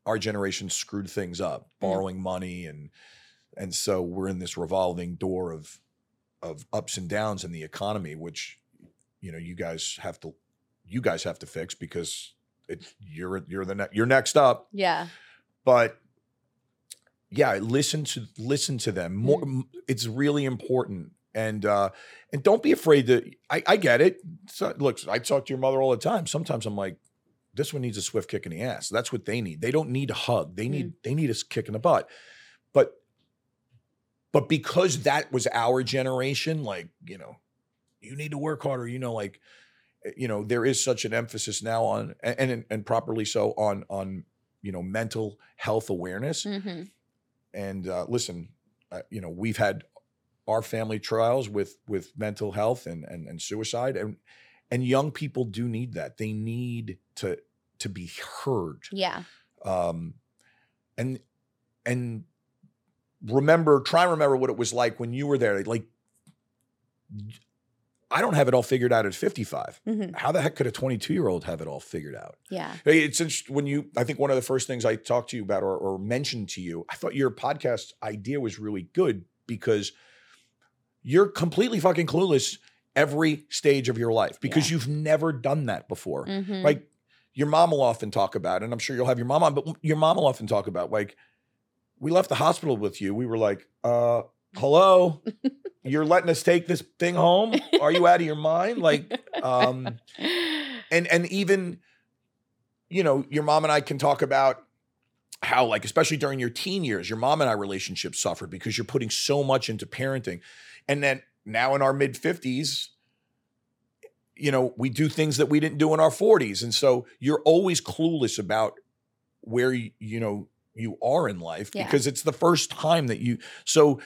our generation screwed things up, borrowing money and and so we're in this revolving door of of ups and downs in the economy, which you know you guys have to you guys have to fix because it, you're you're the ne- you're next up. Yeah. But yeah, listen to listen to them. More, m- it's really important and uh, and don't be afraid to. I, I get it. So, look, I talk to your mother all the time. Sometimes I'm like, this one needs a swift kick in the ass. That's what they need. They don't need a hug. They need they need a kick in the butt. But but because that was our generation, like you know, you need to work harder. You know, like eh, you know, there is such an emphasis now on and and, and properly so on on you know mental health awareness. hmm And uh, listen, uh, you know, we've had our family trials with with mental health and and, and suicide, and and young people do need that. They need to to be heard. Yeah. Um, and and remember, try and remember what it was like when you were there. Like, I don't have it all figured out at 55. hmm How the heck could a 22 year old have it all figured out? Yeah. It's when you, I think one of the first things I talked to you about or, or mentioned to you, I thought your podcast idea was really good because you're completely fucking clueless every stage of your life because Yeah. you've never done that before. hmm Like your mom will often talk about, and I'm sure you'll have your mom on, but your mom will often talk about like, we left the hospital with you. We were like, uh, hello, you're letting us take this thing home? Are you out of your mind? Like, um, and and even you know your mom and i can talk about how like especially during your teen years your mom and i relationship suffered because you're putting so much into parenting and then now in our mid 50s you know we do things that we didn't do in our 40s and so you're always clueless about where you, you know you are in life Yeah. because it's the first time that you so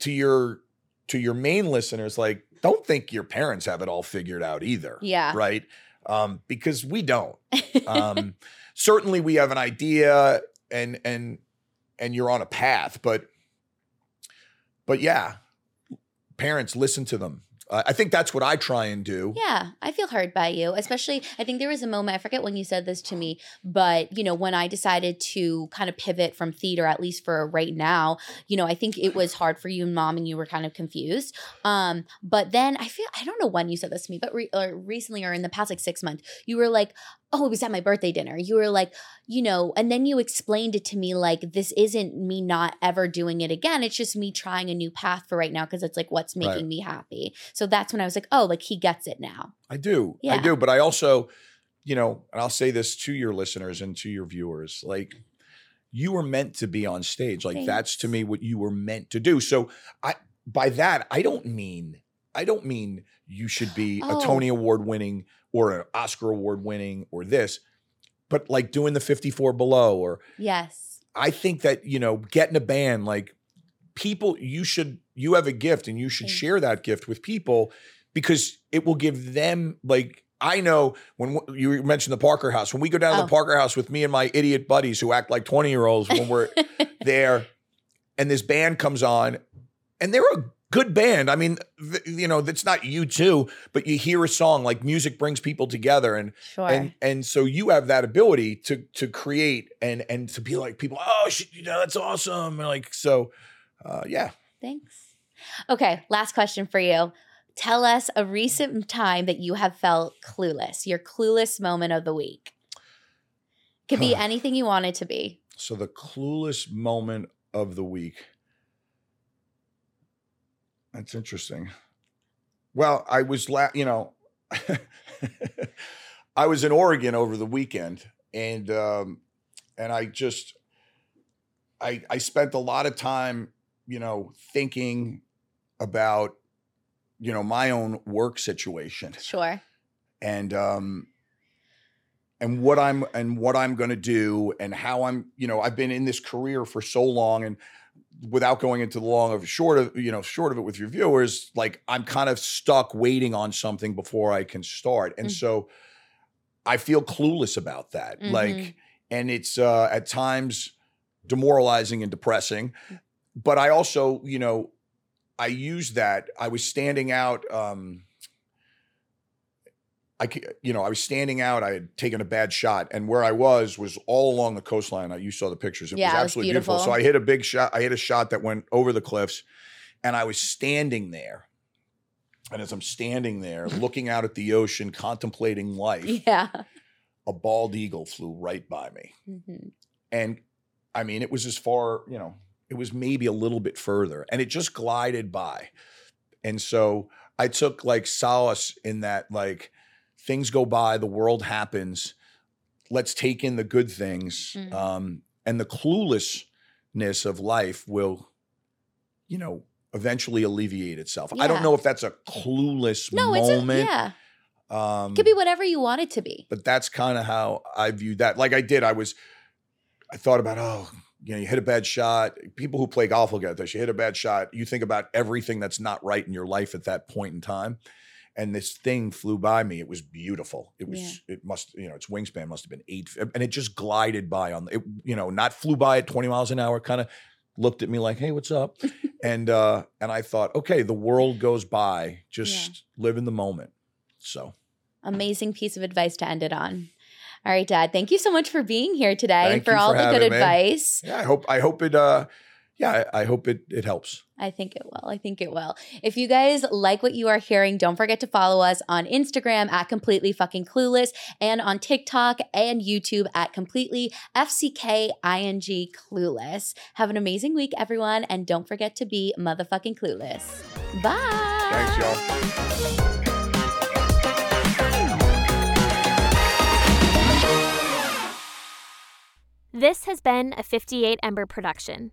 to your to your main listeners like don't think your parents have it all figured out either yeah. right? Um, because we don't. Um, certainly, we have an idea, and and and you're on a path, but but yeah, parents listen to them. Uh, I think that's what I try and do. Yeah, I feel heard by you. Especially, I think there was a moment, I forget when you said this to me, but you know, when I decided to kind of pivot from theater, at least for right now, you know, I think it was hard for you and mom and you were kind of confused. Um, but then I feel, I don't know when you said this to me, but re- or recently or in the past like six months, you were like, oh, it was at my birthday dinner. You were like, you know, and then you explained it to me like, this isn't me not ever doing it again. It's just me trying a new path for right now because it's like what's making Right. me happy. So that's when I was like, oh, like he gets it now. I do. I do. But I also, you know, and I'll say this to your listeners and to your viewers like, you were meant to be on stage. Like, that's to me what you were meant to do. So, I, by that, I don't mean, I don't mean you should be a Oh. Tony Award winning or an Oscar Award winning or this, but like doing the 54 below or, Yes. I think that, you know, getting a band, like people, you should, you have a gift and you should Thanks. share that gift with people because it will give them, like, I know when w- you mentioned the Parker House, when we go down to Oh. the Parker House with me and my idiot buddies who act like 20 year olds when we're there and this band comes on and they're a good band. I mean, th- you know, that's not you too, but you hear a song like music brings people together and Sure. and and so you have that ability to to create and and to be like people oh shit, you know that's awesome and like so uh yeah Thanks. Okay, last question for you. Tell us a recent time that you have felt clueless, your clueless moment of the week. Could be anything you want it to be. so the clueless moment of the week that's interesting well i was la- you know i was in oregon over the weekend and um and i just i i spent a lot of time you know thinking about you know my own work situation Sure. and um and what I'm and what I'm going to do and how I'm you know I've been in this career for so long and without going into the long of short of you know short of it with your viewers like I'm kind of stuck waiting on something before I can start. And Mm. so I feel clueless about that. Mhm. like and it's uh at times demoralizing and depressing. But I also you know I used that. I was standing out um I, you know, I was standing out. I had taken a bad shot, and where I was was all along the coastline. You saw the pictures; it Yeah, was it was absolutely beautiful. So. I hit a big shot. I hit a shot that went over the cliffs, and I was standing there. And as I'm standing there, looking out at the ocean, contemplating life, Yeah. a bald eagle flew right by me. Mhm. And I mean, it was as far, you know, it was maybe a little bit further, and it just glided by. And so I took like solace in that, like, things go by, the world happens. Let's take in the good things. Mhm. Um, and the cluelessness of life will, you know, eventually alleviate itself. I don't know if that's a clueless No, it's a, moment. yeah. Um, Could be whatever you want it to be. but that's kind of how I viewed that. Like I did, I was, I thought about, oh, you know, you hit a bad shot. People who play golf will get this. You hit a bad shot. You think about everything that's not right in your life at that point in time. And this thing flew by me. It was beautiful. It was, it must, you know, its wingspan must have been eight, and it just glided by on, it, you know, not flew by at 20 miles an hour, kind of looked at me like, hey, what's up? and, uh, and I thought, okay, the world goes by. Just live in the moment. So Amazing piece of advice to end it on. All right, Dad. Thank you so much for being here today and Thank for all for the good advice. yeah, I hope, I hope it, uh, yeah, I, I hope it, it helps. I think it will. I think it will. If you guys like what you are hearing, don't forget to follow us on Instagram at completely fucking clueless and on TikTok and YouTube at completely FCKING clueless. Have an amazing week, everyone. And don't forget to be motherfucking clueless. Bye. Thanks, y'all. This has been a 58 Ember production.